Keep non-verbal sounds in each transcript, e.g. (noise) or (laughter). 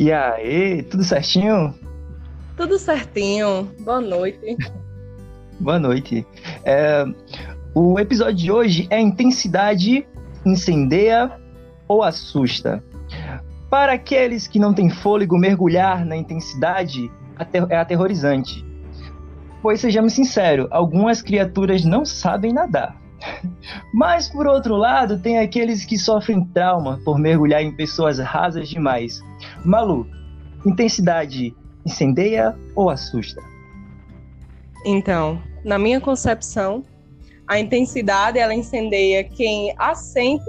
E aí, tudo certinho? Tudo certinho. Boa noite. (laughs) Boa noite. É, o episódio de hoje é intensidade incendeia ou assusta? Para aqueles que não têm fôlego, mergulhar na intensidade é aterrorizante. Pois sejamos sinceros, algumas criaturas não sabem nadar. (laughs) Mas por outro lado, tem aqueles que sofrem trauma por mergulhar em pessoas rasas demais. Malu, intensidade incendeia ou assusta? Então, na minha concepção, a intensidade ela incendeia quem assente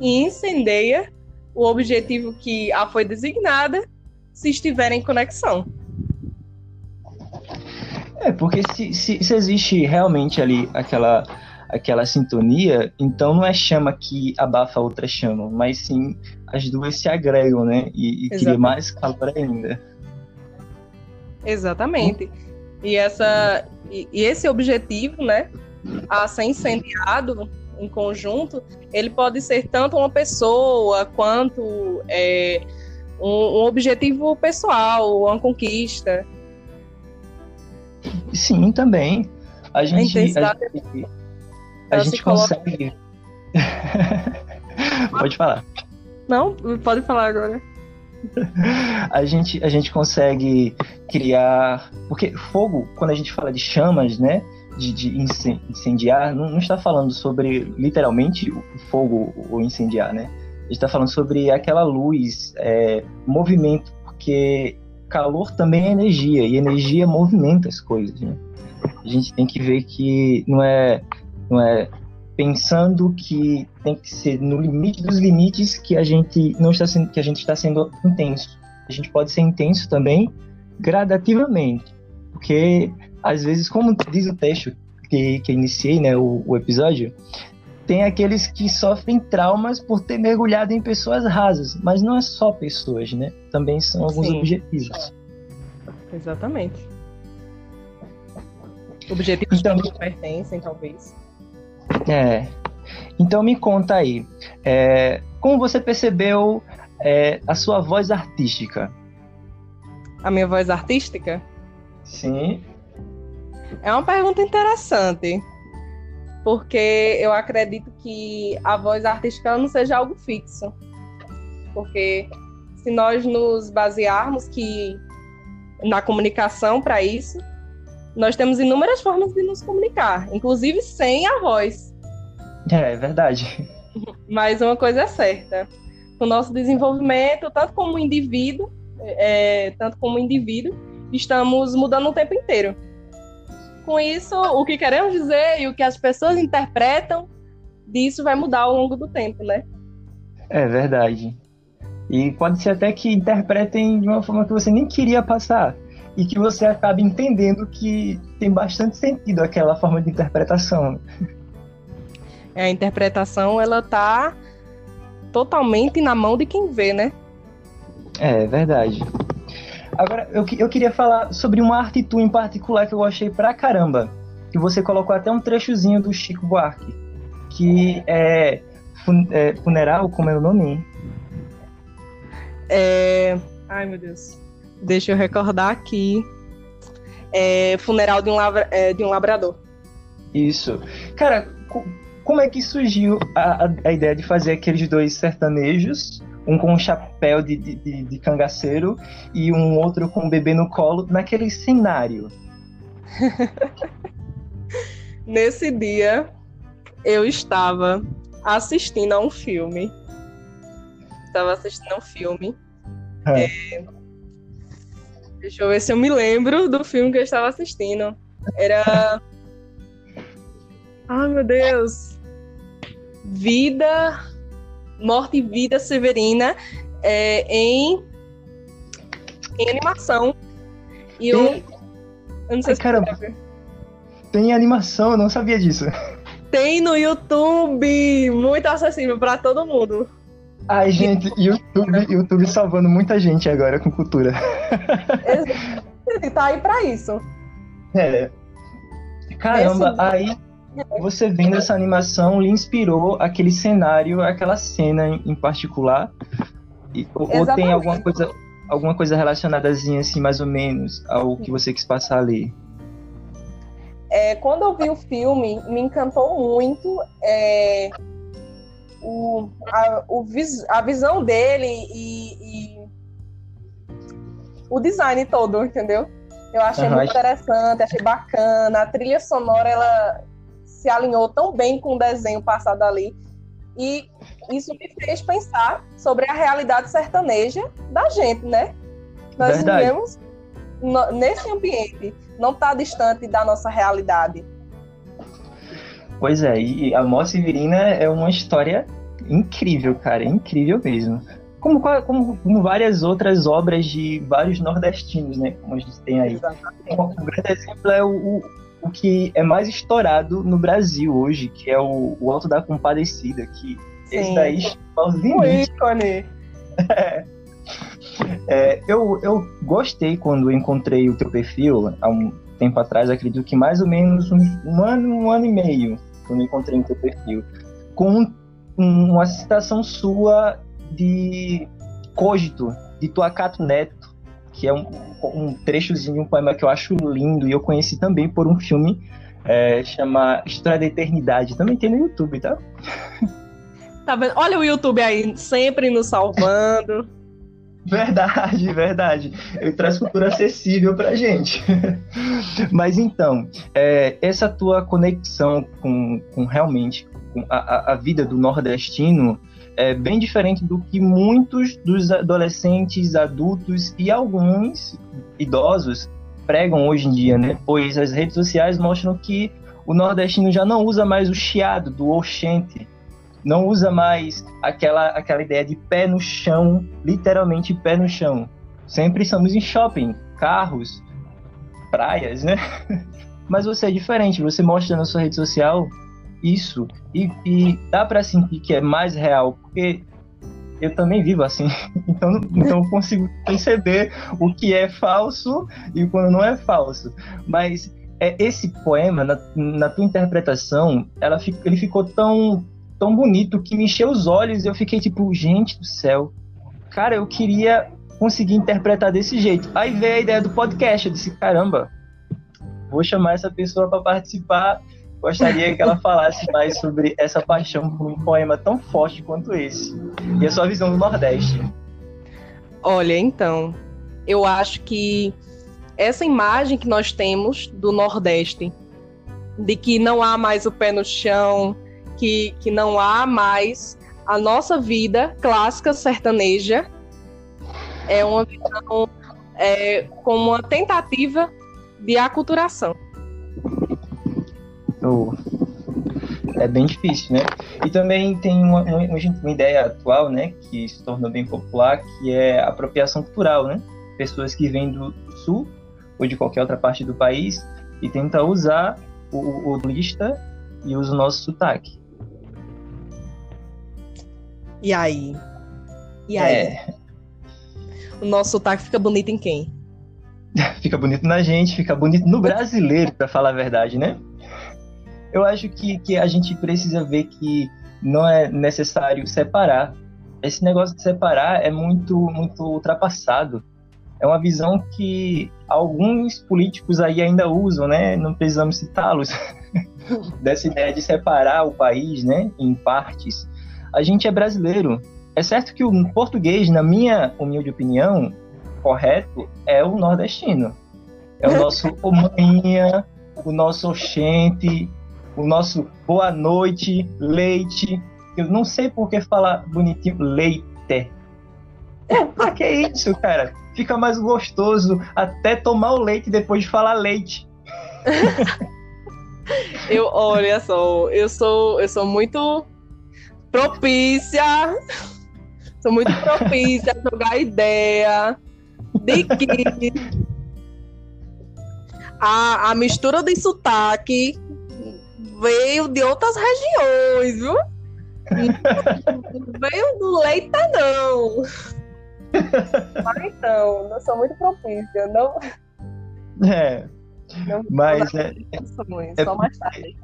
e incendeia o objetivo que a foi designada se estiver em conexão. É, porque se, se, se existe realmente ali aquela aquela sintonia, então não é chama que abafa a outra chama, mas sim as duas se agregam, né? E, e cria mais calor ainda. Exatamente. E, essa, e, e, esse objetivo, né, a ser incendiado em conjunto, ele pode ser tanto uma pessoa quanto é, um, um objetivo pessoal, uma conquista. Sim, também. A gente, a, a gente, a gente consegue. (laughs) pode falar. Não, pode falar agora. a gente, a gente consegue criar. Porque fogo, quando a gente fala de chamas, né? De, de incendiar, não, não, está falando sobre literalmente o fogo ou incendiar, né? A gente está falando sobre aquela luz, é, movimento, porque calor também é energia, e energia movimenta as coisas, né? A gente tem que ver que não é não é pensando que tem que ser no limite dos limites que a gente não está sendo que a gente está sendo intenso. A gente pode ser intenso também gradativamente, porque às vezes, como diz o texto que, que iniciei, né, o, o episódio, tem aqueles que sofrem traumas por ter mergulhado em pessoas rasas, mas não é só pessoas, né? Também são alguns Sim. objetivos. Exatamente. Objetivos então, que pertencem, talvez. É. Então me conta aí, é, como você percebeu é, a sua voz artística? A minha voz artística? Sim. É uma pergunta interessante, porque eu acredito que a voz artística não seja algo fixo. Porque se nós nos basearmos que na comunicação para isso, nós temos inúmeras formas de nos comunicar, inclusive sem a voz. É, é verdade. (laughs) Mas uma coisa é certa: o nosso desenvolvimento, tanto como indivíduo, é, tanto como indivíduo, estamos mudando o tempo inteiro. Com isso, o que queremos dizer e o que as pessoas interpretam disso vai mudar ao longo do tempo, né? É verdade. E pode ser até que interpretem de uma forma que você nem queria passar e que você acaba entendendo que tem bastante sentido aquela forma de interpretação. A interpretação ela tá totalmente na mão de quem vê, né? É verdade. Agora, eu, eu queria falar sobre uma arte tua em particular que eu achei pra caramba. Que você colocou até um trechozinho do Chico Buarque. Que é, fun, é funeral, como é o nome? É... Ai, meu Deus. Deixa eu recordar aqui. É, funeral de um, labra, é, de um labrador. Isso. Cara, como é que surgiu a, a, a, ideia de fazer aqueles dois sertanejos, um com um chapéu de, de, de cangaceiro e um outro com um bebê no colo, naquele cenário? (laughs) Nesse dia, eu estava assistindo a um filme. Estava assistindo a um filme. É. É... Deixa eu ver se eu me lembro do filme que eu estava assistindo. Era. Ai, (laughs) meu Deus vida, morte e vida severina é, em, em animação. E eu, eu não sei Ai, se caramba. Tem animação, eu não sabia disso. Tem no YouTube, muito acessível para todo mundo. Ai, gente, YouTube, YouTube salvando muita gente agora com cultura. (laughs) tá aí para isso. É. Caramba, Esse... aí você vendo essa animação lhe inspirou aquele cenário, aquela cena em particular? E, ou, ou, tem alguma coisa, alguma coisa relacionada assim, mais ou menos, ao que você quis passar ali? É, quando eu vi o filme, me encantou muito é, o, a, o vis, a visão dele e, e, o design todo, entendeu? Eu achei uhum. muito interessante, achei bacana. A trilha sonora, ela se alinhou tão bem com o desenho passado ali. E isso me fez pensar sobre a realidade sertaneja da gente, né? Nós Verdade. vivemos no, nesse ambiente, não está distante da nossa realidade. Pois é, e a Moça Severina é uma história incrível, cara, incrível mesmo. Como, como, como, várias outras obras de vários nordestinos, né? Como a gente tem aí. Um grande exemplo é o, o, que é mais estourado no Brasil hoje, que é o, o Alto da Compadecida, que Sim. esse daí o ícone. É. (laughs) É, eu, eu gostei quando encontrei o teu perfil há um tempo atrás, acredito que mais ou menos um, um ano, um ano e meio, quando encontrei o teu perfil, com uma citação sua de Cogito, de Tuacato Neto, que é um, um trechozinho, um poema que eu acho lindo, e eu conheci também por um filme é, chama História da Eternidade. Também tem no YouTube, tá? Tá vendo? Olha o YouTube aí, sempre nos salvando. (laughs) Verdade, verdade. Ele traz cultura acessível pra gente. (laughs) Mas então, é, essa tua conexão com, com realmente com a, a, vida do nordestino é bem diferente do que muitos dos adolescentes, adultos e alguns idosos pregam hoje em dia, né? Pois as redes sociais mostram que o nordestino já não usa mais o chiado do oxente, não usa mais aquela, aquela ideia de pé no chão, literalmente pé no chão. Sempre estamos em shopping, carros, praias, né? (laughs) Mas você é diferente, você mostra na sua rede social isso e, e dá para sentir que é mais real, porque eu também vivo assim, (laughs) então, então eu consigo perceber o que é falso e quando não é falso. Mas é, esse poema, na, na tua interpretação, ela, ele ficou tão tão bonito que me encheu os olhos e eu fiquei tipo, gente do céu. Cara, eu queria conseguir interpretar desse jeito. Aí veio a ideia do podcast, eu disse, caramba, vou chamar essa pessoa para participar. Gostaria que ela falasse mais sobre essa paixão por um poema tão forte quanto esse. E a sua visão do Nordeste. Olha, então, eu acho que essa imagem que nós temos do Nordeste, de que não há mais o pé no chão, que, que não há mais a nossa vida clássica sertaneja. É uma visão é, como uma tentativa de aculturação. É bem difícil, né? E também tem uma, uma, uma, ideia atual, né, que se tornou bem popular, que é a apropriação cultural, né? Pessoas que vêm do sul ou de qualquer outra parte do país e tentam usar o, o lista e usa o nosso sotaque. E aí? E aí? É. O nosso sotaque fica bonito em quem? (laughs) fica bonito na gente, fica bonito no brasileiro, para falar a verdade, né? Eu acho que, que a gente precisa ver que não é necessário separar. Esse negócio de separar é muito, muito ultrapassado. É uma visão que alguns políticos aí ainda usam, né? Não precisamos citá-los. (laughs) Dessa ideia de separar o país, né? Em partes a gente é brasileiro. É certo que o português, na minha humilde opinião, correto, é o nordestino. É o nosso (laughs) omanha, o nosso oxente, o nosso boa noite, leite. Eu não sei por que falar bonitinho leite. Ah, que é isso, cara? Fica mais gostoso até tomar o leite depois de falar leite. (laughs) eu, olha só, eu sou, eu sou muito propícia. Sou muito propícia a jogar ideia de que a, a mistura de sotaque veio de outras regiões, viu? (laughs) veio do leita, não. (laughs) Mas então, não sou muito propícia, não. É. Não, mas é, é, só mais tarde.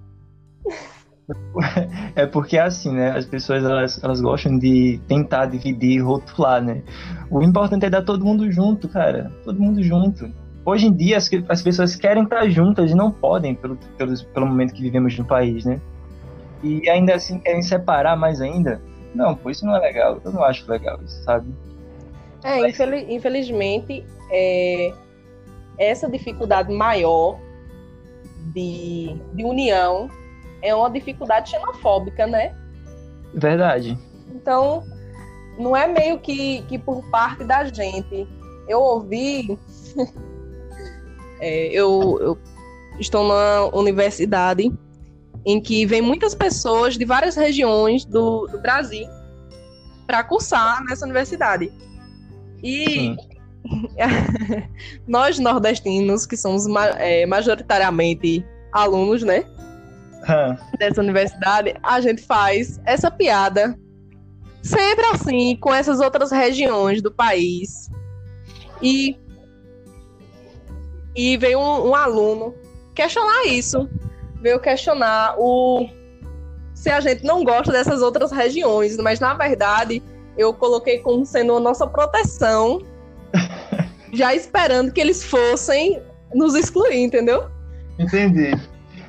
É porque é assim, né? As pessoas elas, elas gostam de tentar dividir, rotular, né? O importante é dar todo mundo junto, cara. Todo mundo junto. Hoje em dia as, as pessoas querem estar juntas e não podem pelo, pelo, pelo momento que vivemos no país, né? E ainda assim querem separar mais ainda. Não, pô, isso não é legal. Eu não acho legal isso, sabe? É, Mas... infelizmente, é, essa dificuldade maior de, de união é uma dificuldade xenofóbica, né? Verdade. Então, não é meio que, que por parte da gente. Eu ouvi. É, eu, eu estou na universidade em que vem muitas pessoas de várias regiões do, do Brasil para cursar nessa universidade. E (laughs) nós nordestinos, que somos é, majoritariamente alunos, né? Dessa universidade, a gente faz essa piada sempre assim, com essas outras regiões do país. E, e veio um, um aluno questionar isso. Veio questionar o se a gente não gosta dessas outras regiões, mas na verdade eu coloquei como sendo a nossa proteção, (laughs) já esperando que eles fossem nos excluir, entendeu? Entendi.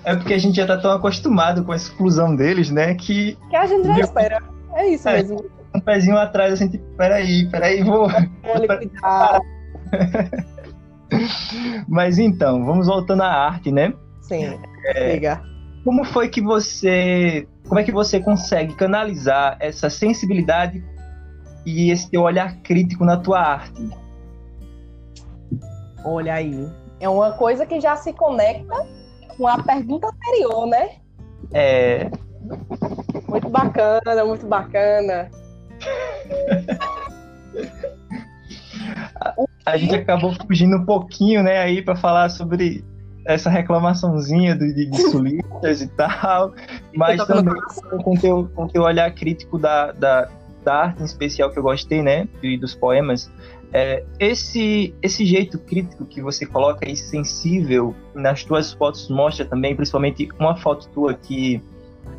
É porque a gente já tá tão acostumado com a exclusão deles, né? Que. Que a gente já espera. É isso é, mesmo. Um pezinho atrás, assim, tipo, peraí, peraí, vou. Vou liquidar. (laughs) (laughs) Mas então, vamos voltando à arte, né? Sim. É, como foi que você. Como é que você consegue canalizar essa sensibilidade e esse teu olhar crítico na tua arte? Olha aí. É uma coisa que já se conecta com a pergunta anterior, né? É. Muito bacana, muito bacana. (laughs) a, gente acabou fugindo um pouquinho, né, aí para falar sobre essa reclamaçãozinha de, de, de (laughs) sulistas e tal, mas também com teu, com teu olhar crítico da, da, da arte em especial que eu gostei, né, e dos poemas, é, esse, esse jeito crítico que você coloca e sensível nas tuas fotos mostra também, principalmente uma foto tua que,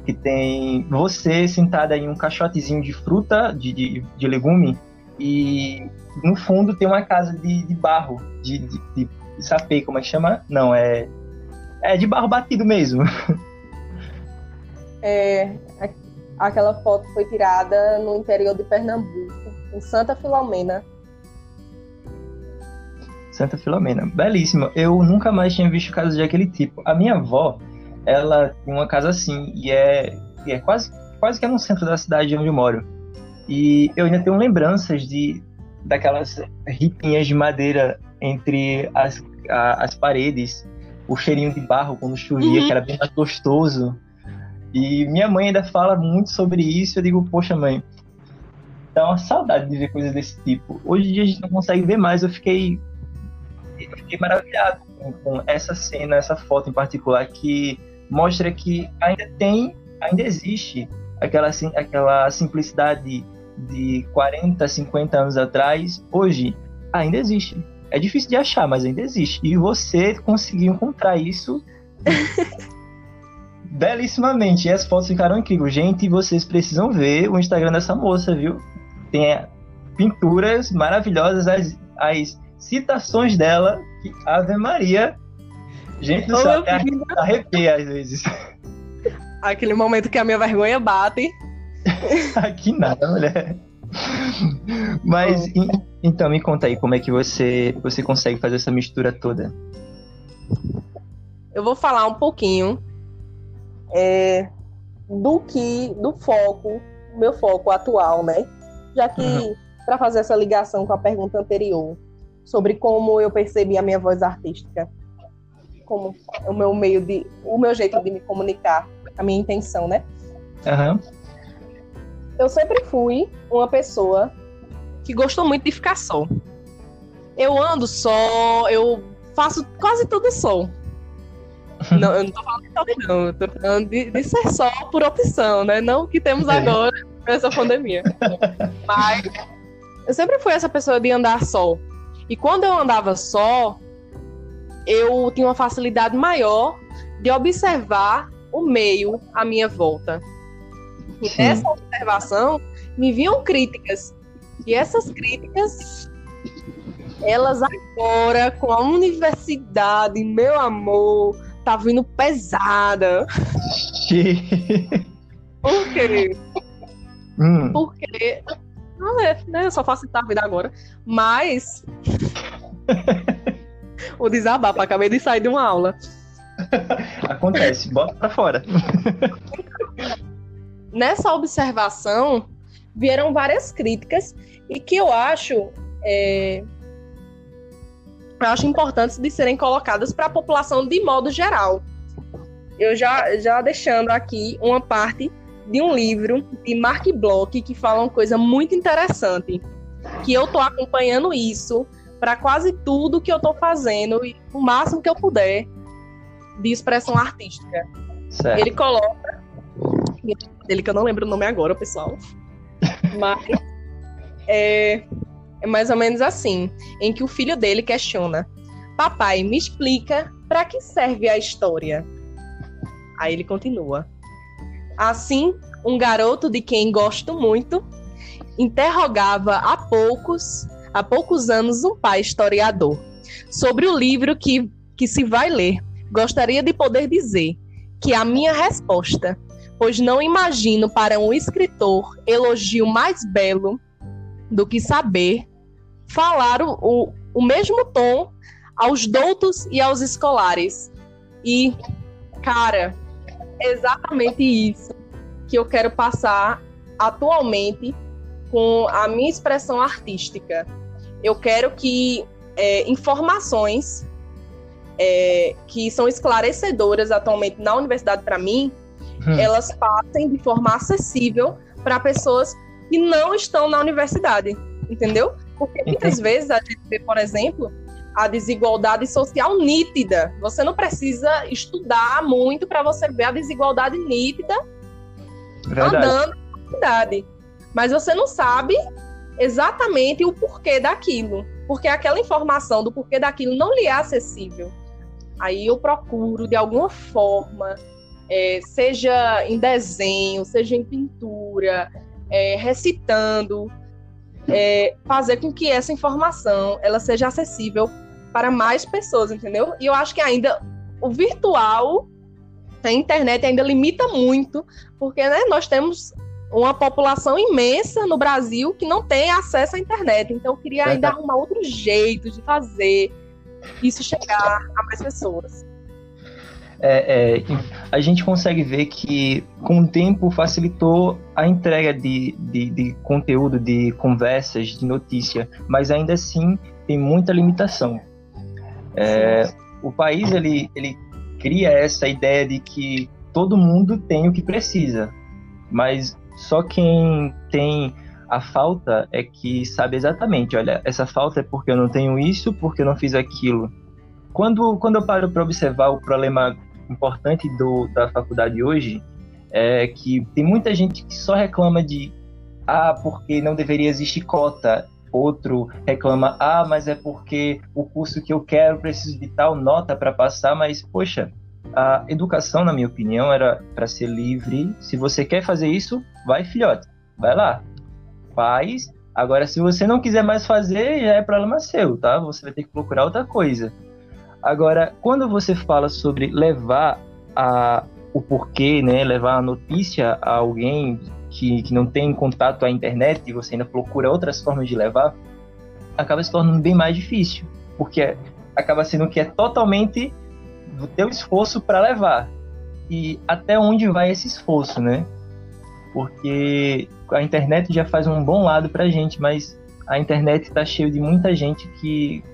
que tem você sentada em um caixotezinho de fruta, de, de, de legume, e no fundo tem uma casa de, de barro, de, de, de sapê, como é que chama? Não, é, é de barro batido mesmo. (laughs) É, aquela foto foi tirada no interior de Pernambuco, em Santa Filomena. Santa Filomena, belíssima. Eu nunca mais tinha visto casa de aquele tipo. A minha avó, ela tem uma casa assim, e é, e é quase, quase que é no centro da cidade onde eu moro. E eu ainda tenho lembranças de daquelas ripinhas de madeira entre as, a, as paredes, o cheirinho de barro quando chovia, uhum. que era bem mais gostoso. E minha mãe ainda fala muito sobre isso. Eu digo, poxa, mãe, dá uma saudade de ver coisas desse tipo. Hoje em dia a gente não consegue ver mais. Eu fiquei, eu fiquei maravilhado com, com essa cena, essa foto em particular, que mostra que ainda tem, ainda existe aquela, aquela simplicidade de 40, 50 anos atrás, hoje ainda existe. É difícil de achar, mas ainda existe. E você conseguiu encontrar isso (laughs) belíssimamente. E as fotos ficaram incríveis. Gente, vocês precisam ver o Instagram dessa moça, viu? Tem pinturas maravilhosas, as, as citações dela, que Ave Maria. Gente do céu, arrepia às vezes. Aquele momento que a minha vergonha bate. (laughs) Aqui nada, mulher. Mas então me conta aí como é que você você consegue fazer essa mistura toda. Eu vou falar um pouquinho é, do que do foco, meu foco atual, né? Já que uhum. para fazer essa ligação com a pergunta anterior sobre como eu percebi a minha voz artística, como o meu meio de, o meu jeito de me comunicar, a minha intenção, né? Uhum. Eu sempre fui uma pessoa que gostou muito de ficar só. Eu ando só, eu faço quase tudo só. (laughs) Não, eu não tô falando de só, não, eu tô falando de, de, ser só por opção, né? Não o que temos é. agora nessa pandemia. Mas eu sempre fui essa pessoa de andar só. E quando eu andava só, eu tinha uma facilidade maior de observar o meio à minha volta. E Sim. nessa observação me vinham críticas. E essas críticas, elas agora, com a universidade, meu amor, tá vindo pesada. Por quê? Hum. Porque. Não é, né? Eu só faço a vida agora. Mas. o desabafo, acabei de sair de uma aula. Acontece, bota pra fora. (laughs) Nessa observação, vieram várias críticas e que eu acho. É, eu acho importantes de serem colocadas para a população de modo geral. Eu já, já deixando aqui uma parte de um livro de Mark Bloch que fala uma coisa muito interessante, que eu estou acompanhando isso para quase tudo que eu estou fazendo e o máximo que eu puder de expressão artística. Certo. Ele coloca dele que eu não lembro o nome agora, pessoal. Mas é, é mais ou menos assim, em que o filho dele questiona: Papai, me explica para que serve a história? Aí ele continua. Assim, um garoto de quem gosto muito interrogava há poucos, há poucos anos um pai historiador sobre o livro que, que se vai ler. Gostaria de poder dizer que a minha resposta, pois não imagino para um escritor elogio mais belo do que saber falar o, o, o mesmo tom aos doutos e aos escolares. E, cara, é exatamente isso que eu quero passar atualmente com a minha expressão artística. Eu quero que é, informações é, que são esclarecedoras atualmente na universidade para mim, hum. elas passem de forma acessível para pessoas que não estão na universidade, entendeu? Porque muitas vezes a gente vê, por exemplo, a desigualdade social nítida. Você não precisa estudar muito para você ver a desigualdade nítida Verdade. andando na cidade. Mas você não sabe exatamente o porquê daquilo. Porque aquela informação do porquê daquilo não lhe é acessível. Aí eu procuro, de alguma forma, é, seja em desenho, seja em pintura, é, recitando, é, fazer com que essa informação ela seja acessível para mais pessoas, entendeu? E eu acho que ainda o virtual, a internet ainda limita muito, porque né, nós temos uma população imensa no Brasil que não tem acesso à internet. Então eu queria ainda arrumar outros jeitos de fazer isso chegar a mais pessoas. É, é, a gente consegue ver que com o tempo facilitou a entrega de, de, de, conteúdo, de conversas, de notícia, mas ainda assim tem muita limitação. É, o país ele, ele cria essa ideia de que todo mundo tem o que precisa, mas só quem tem a falta é que sabe exatamente, olha, essa falta é porque eu não tenho isso, porque eu não fiz aquilo. Quando, quando eu paro para observar o problema importante do, da faculdade hoje, é que tem muita gente que só reclama de ah, porque não deveria existir cota. Outro reclama, ah, mas é porque o curso que eu quero preciso de tal nota para passar, mas poxa, a educação, na minha opinião, era para ser livre. Se você quer fazer isso, vai, filhote, vai lá faz. Agora, se você não quiser mais fazer, já é problema seu, tá? Você vai ter que procurar outra coisa. Agora, quando você fala sobre levar a, o porquê, né? Levar a notícia a alguém que, que não tem contato à internet e você ainda procura outras formas de levar, acaba se tornando bem mais difícil. Porque acaba sendo que é totalmente do teu esforço para levar. E até onde vai esse esforço, né? Porque a internet já faz um bom lado para gente, mas a internet está cheio de muita gente que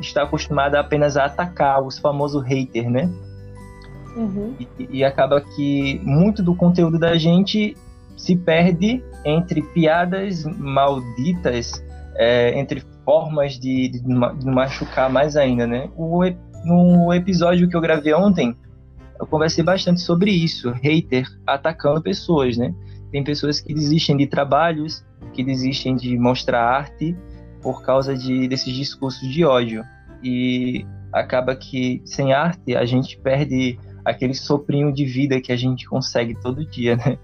está acostumada apenas a atacar os famosos haters, né? Uhum. E, e, acaba que muito do conteúdo da gente se perde entre piadas malditas, é, entre formas de, de, de, machucar mais ainda, né? O, no episódio que eu gravei ontem, eu conversei bastante sobre isso, hater atacando pessoas, né? Tem pessoas que desistem de trabalhos, que desistem de mostrar arte por causa de, desses discursos de ódio. E acaba que sem arte a gente perde aquele soprinho de vida que a gente consegue todo dia, né?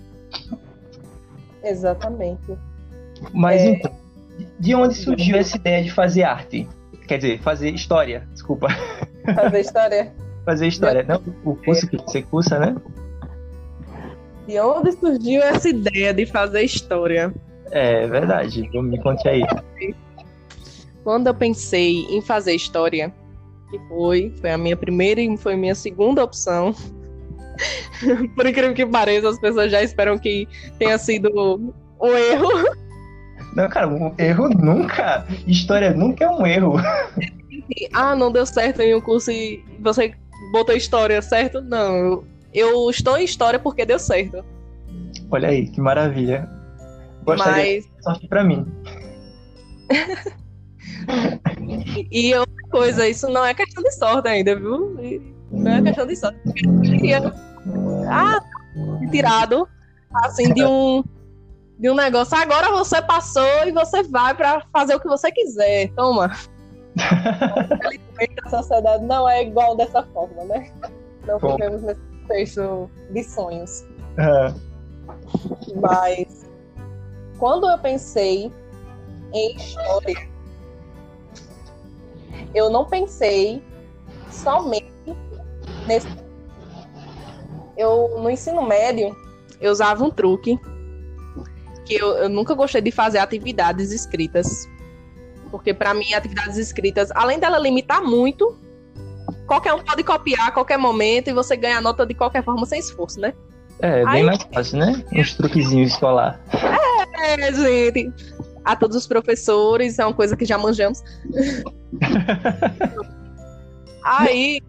Exatamente. Mas é... então, de onde surgiu essa ideia de fazer arte? Quer dizer, fazer história, desculpa. Fazer história? (laughs) fazer história. Não, o curso que você cursa, né? De onde surgiu essa ideia de fazer história? É verdade, me conte aí. Quando eu pensei em fazer história, que foi, foi a minha primeira e foi a minha segunda opção. (laughs) Por incrível que pareça, as pessoas já esperam que tenha sido um erro. Não, cara, um erro nunca. História nunca é um erro. Ah, não deu certo em um curso e você botou história, certo? Não, eu estou em história porque deu certo. Olha aí, que maravilha. Gostaria Mas... de sorte para mim. (laughs) e outra coisa, isso não é questão de sorte ainda, viu? Não é questão de sorte. Eu ah, tirado assim de um de um negócio. Agora você passou e você vai para fazer o que você quiser. Toma. Infelizmente a sociedade não é igual dessa forma, né? Não vivemos nesse contexto de sonhos. É. Mas quando eu pensei em história, eu não pensei somente nesse. Eu no ensino médio eu usava um truque que eu, eu nunca gostei de fazer atividades escritas, porque para mim atividades escritas, além dela limitar muito, qualquer um pode copiar a qualquer momento e você ganha a nota de qualquer forma sem esforço, né? É, bem Aí... mais fácil, né? Uns truquezinhos escolar. É, gente. A todos os professores, é uma coisa que já manjamos. (laughs) Aí,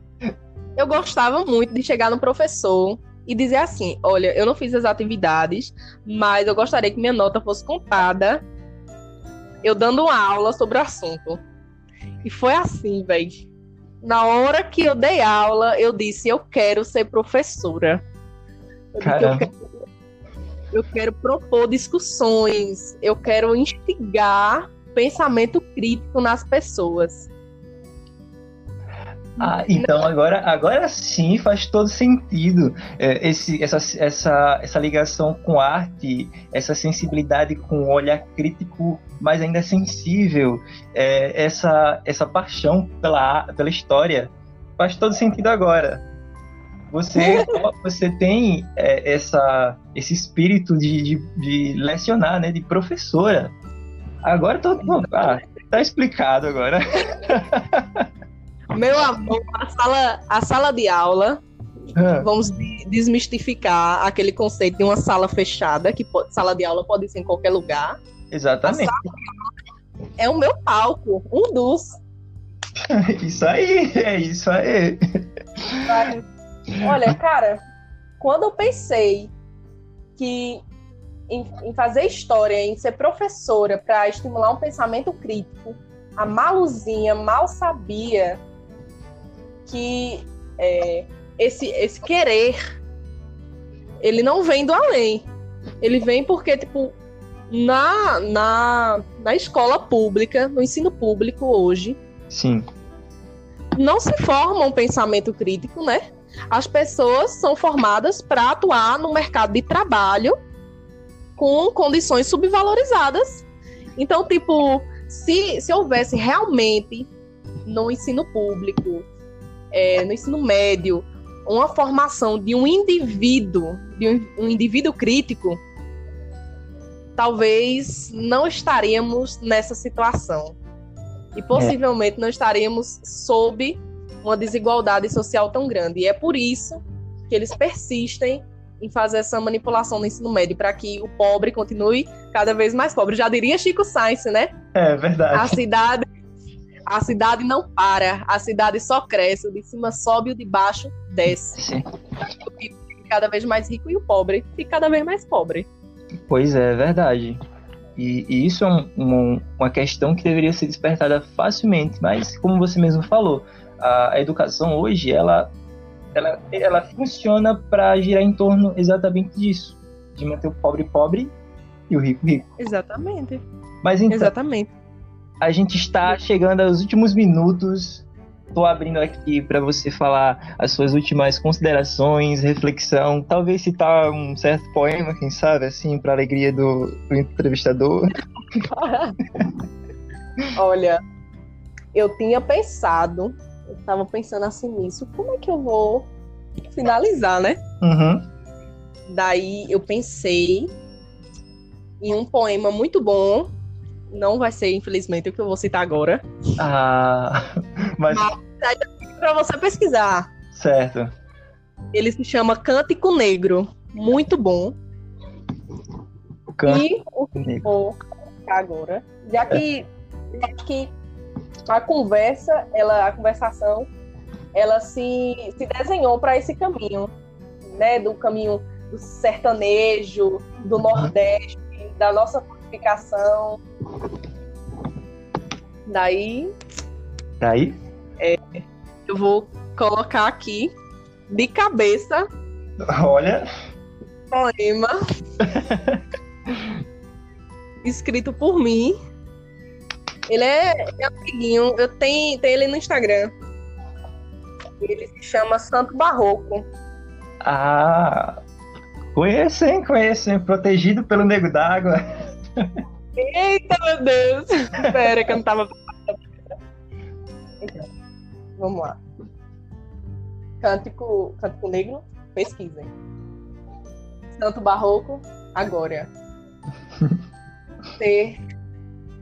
eu gostava muito de chegar no professor e dizer assim: olha, eu não fiz as atividades, mas eu gostaria que minha nota fosse contada eu dando uma aula sobre o assunto. E foi assim, velho. Na hora que eu dei aula, eu disse: eu quero ser professora. Eu, eu, quero, eu quero propor discussões, eu quero instigar pensamento crítico nas pessoas. Ah, então agora, agora sim faz todo sentido é, esse, essa, essa, essa ligação com arte, essa sensibilidade com o olhar crítico, mas ainda sensível, é, essa, essa paixão pela, pela história. Faz todo sentido agora. Você, (laughs) você tem é, essa, esse espírito de, de, de, lecionar, né, de professora. Agora tô, ah, tá explicado agora. (laughs) Meu amor, a sala, a sala de aula, vamos desmistificar aquele conceito de uma sala fechada, que pode, sala de aula pode ser em qualquer lugar. Exatamente. É o meu palco, um dos. (laughs) isso aí, é isso aí. Olha, cara, quando eu pensei que em, em fazer história, em ser professora para estimular um pensamento crítico, a Maluzinha mal sabia que é, esse, esse querer ele não vem do além. Ele vem porque, tipo, na, na, na escola pública, no ensino público hoje. Sim. Não se forma um pensamento crítico, né? As pessoas são formadas para atuar no mercado de trabalho com condições subvalorizadas. Então, tipo, se, se houvesse realmente no ensino público é, no ensino médio, uma formação de um indivíduo, de um, um indivíduo crítico, talvez não estaríamos nessa situação. E possivelmente é. não estaríamos sob uma desigualdade social tão grande. E é por isso que eles persistem em fazer essa manipulação no ensino médio, para que o pobre continue cada vez mais pobre. Já diria Chico Sainz, né? É verdade. A cidade a cidade não para, a cidade só cresce, o de cima sobe e o de baixo desce. Sim. O rico fica cada vez mais rico e o pobre fica cada vez mais pobre. Pois é, é verdade. E, e isso é um, um, uma questão que deveria ser despertada facilmente, mas como você mesmo falou, a, a educação hoje ela, ela, ela funciona para girar em torno exatamente disso, de manter o pobre pobre e o rico rico. Exatamente. Mas então, Exatamente a gente está chegando aos últimos minutos tô abrindo aqui para você falar as suas últimas considerações, reflexão, talvez citar um certo poema, quem sabe, assim, para alegria do, do entrevistador. (laughs) Olha, eu tinha pensado, eu estava pensando assim nisso, como é que eu vou finalizar, né? Uhum. Daí eu pensei em um poema muito bom. Não vai ser, infelizmente, o que eu vou citar agora. Ah, (laughs) mas. mas para você pesquisar. Certo. Ele se chama Cântico Negro. Muito bom. Cântico e o que vou colocar agora, já que, já que a conversa, ela, a conversação, ela se, se desenhou para esse caminho, né? Do caminho do sertanejo, do Nordeste, da nossa fortificação. Daí. Daí? É, eu vou colocar aqui de cabeça. Olha. Poema. (laughs) escrito por mim. Ele é, é antiguinho. Eu tenho, tenho ele no Instagram. Ele se chama Santo Barroco. Ah, Conhecem, conhecem, protegido pelo nego d'água. Eita, meu Deus! Espera que eu não tava. Então, vamos lá. Cântico, Cântico Negro, pesquisem. Santo Barroco, agora. (laughs) Ser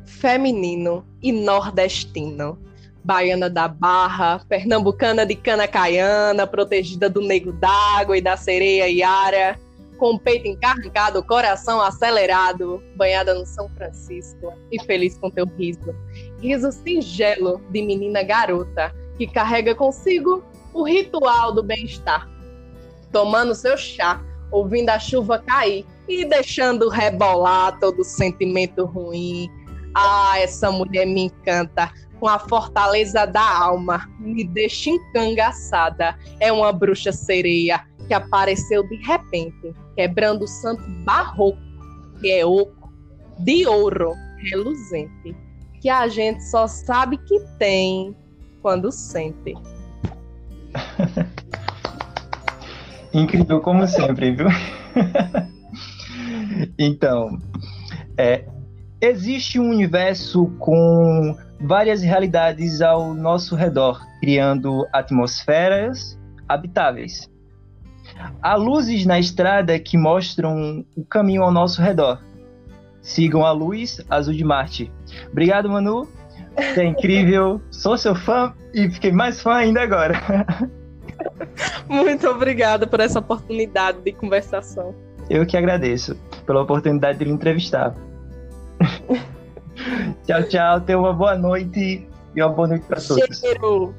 feminino e nordestino. Baiana da Barra, pernambucana de cana caiana, protegida do nego d'água e da sereia Yara com peito encarregado, coração acelerado, banhada no São Francisco e feliz com teu riso. Riso singelo de menina garota que carrega consigo o ritual do bem-estar. Tomando seu chá, ouvindo a chuva cair e deixando rebolar todo sentimento ruim. Ah, essa mulher me encanta com a fortaleza da alma, me deixa encangaçada. É uma bruxa sereia que apareceu de repente, quebrando o santo barroco, que é oco, de ouro reluzente, que a gente só sabe que tem quando sente. (laughs) Incrível como sempre, viu? (laughs) então, é, existe um universo com várias realidades ao nosso redor, criando atmosferas habitáveis. Há luzes na estrada que mostram o caminho ao nosso redor. Sigam a luz azul de Marte. Obrigado, Manu. É incrível. (laughs) Sou seu fã e fiquei mais fã ainda agora. (laughs) Muito obrigada por essa oportunidade de conversação. Eu que agradeço pela oportunidade de lhe entrevistar. Tchau, tchau. Tenha uma boa noite e uma boa noite para todos. Cheiro.